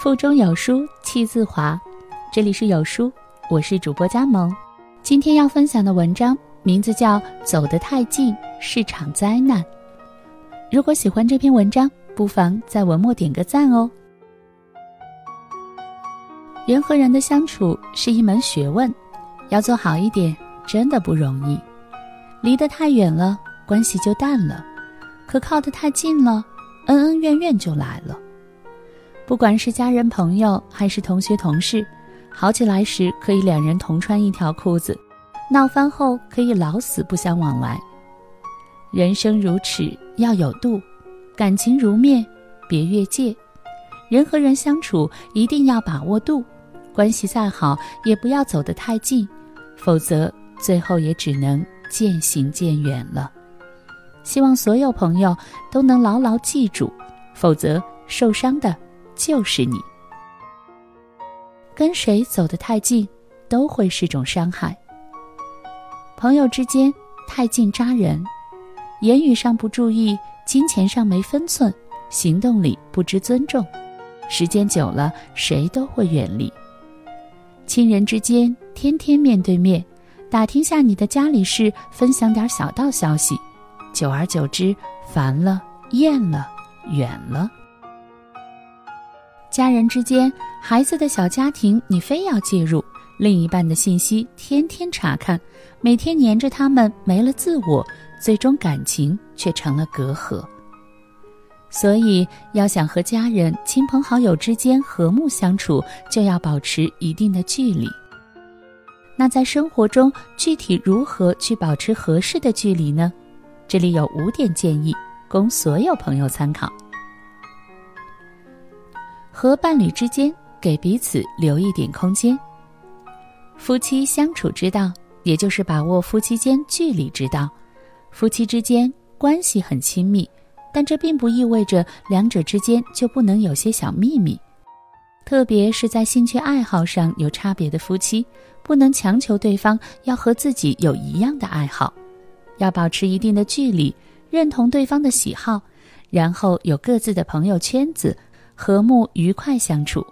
腹中有书气自华，这里是有书，我是主播佳萌。今天要分享的文章名字叫《走得太近是场灾难》。如果喜欢这篇文章，不妨在文末点个赞哦。人和人的相处是一门学问，要做好一点真的不容易。离得太远了，关系就淡了；可靠得太近了，恩恩怨怨就来了。不管是家人、朋友，还是同学、同事，好起来时可以两人同穿一条裤子，闹翻后可以老死不相往来。人生如尺，要有度；感情如面，别越界。人和人相处一定要把握度，关系再好也不要走得太近，否则最后也只能渐行渐远了。希望所有朋友都能牢牢记住，否则受伤的。就是你，跟谁走得太近，都会是种伤害。朋友之间太近扎人，言语上不注意，金钱上没分寸，行动里不知尊重，时间久了，谁都会远离。亲人之间天天面对面，打听下你的家里事，分享点小道消息，久而久之，烦了，厌了，远了。家人之间，孩子的小家庭，你非要介入；另一半的信息天天查看，每天黏着他们，没了自我，最终感情却成了隔阂。所以，要想和家人、亲朋好友之间和睦相处，就要保持一定的距离。那在生活中，具体如何去保持合适的距离呢？这里有五点建议，供所有朋友参考。和伴侣之间给彼此留一点空间。夫妻相处之道，也就是把握夫妻间距离之道。夫妻之间关系很亲密，但这并不意味着两者之间就不能有些小秘密。特别是在兴趣爱好上有差别的夫妻，不能强求对方要和自己有一样的爱好，要保持一定的距离，认同对方的喜好，然后有各自的朋友圈子。和睦愉快相处，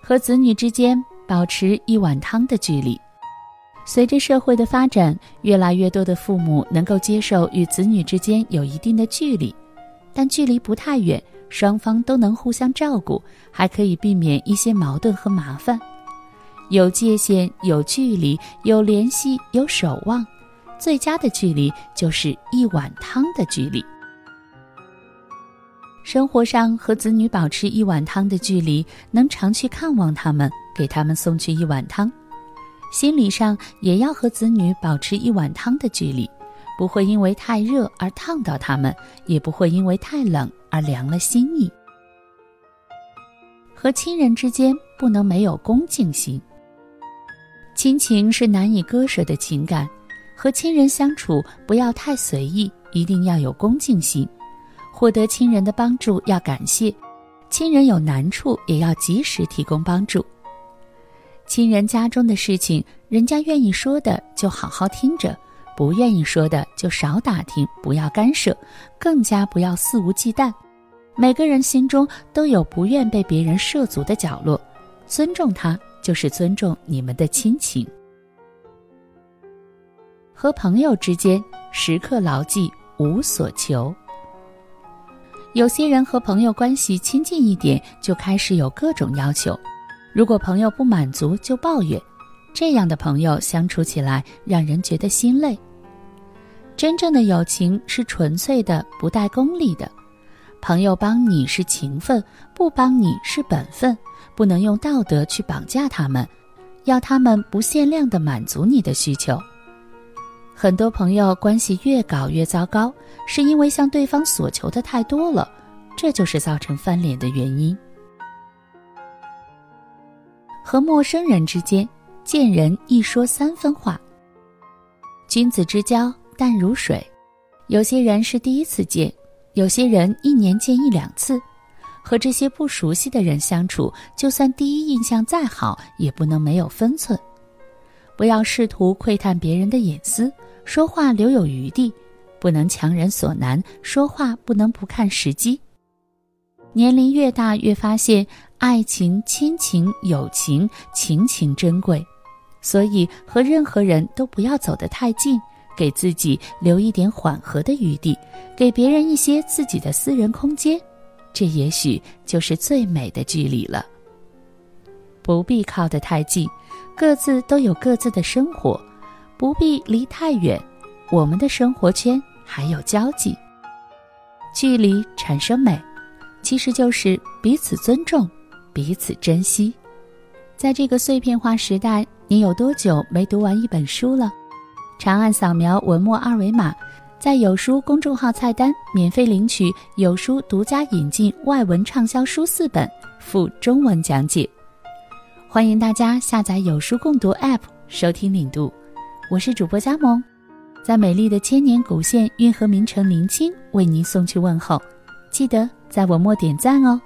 和子女之间保持一碗汤的距离。随着社会的发展，越来越多的父母能够接受与子女之间有一定的距离，但距离不太远，双方都能互相照顾，还可以避免一些矛盾和麻烦。有界限、有距离、有联系、有守望，最佳的距离就是一碗汤的距离。生活上和子女保持一碗汤的距离，能常去看望他们，给他们送去一碗汤；心理上也要和子女保持一碗汤的距离，不会因为太热而烫到他们，也不会因为太冷而凉了心意。和亲人之间不能没有恭敬心，亲情是难以割舍的情感，和亲人相处不要太随意，一定要有恭敬心。获得亲人的帮助要感谢，亲人有难处也要及时提供帮助。亲人家中的事情，人家愿意说的就好好听着，不愿意说的就少打听，不要干涉，更加不要肆无忌惮。每个人心中都有不愿被别人涉足的角落，尊重他就是尊重你们的亲情。和朋友之间，时刻牢记无所求。有些人和朋友关系亲近一点，就开始有各种要求。如果朋友不满足，就抱怨。这样的朋友相处起来让人觉得心累。真正的友情是纯粹的，不带功利的。朋友帮你是情分，不帮你是本分，不能用道德去绑架他们，要他们不限量的满足你的需求。很多朋友关系越搞越糟糕，是因为向对方索求的太多了，这就是造成翻脸的原因。和陌生人之间，见人一说三分话。君子之交淡如水，有些人是第一次见，有些人一年见一两次。和这些不熟悉的人相处，就算第一印象再好，也不能没有分寸。不要试图窥探别人的隐私。说话留有余地，不能强人所难。说话不能不看时机。年龄越大，越发现爱情、亲情、友情，情情珍贵。所以和任何人都不要走得太近，给自己留一点缓和的余地，给别人一些自己的私人空间，这也许就是最美的距离了。不必靠得太近，各自都有各自的生活，不必离太远，我们的生活圈还有交集。距离产生美，其实就是彼此尊重，彼此珍惜。在这个碎片化时代。你有多久没读完一本书了？长按扫描文末二维码，在有书公众号菜单免费领取有书独家引进外文畅销书四本，附中文讲解。欢迎大家下载有书共读 App 收听领读。我是主播佳萌，在美丽的千年古县运河名城临清为您送去问候。记得在文末点赞哦。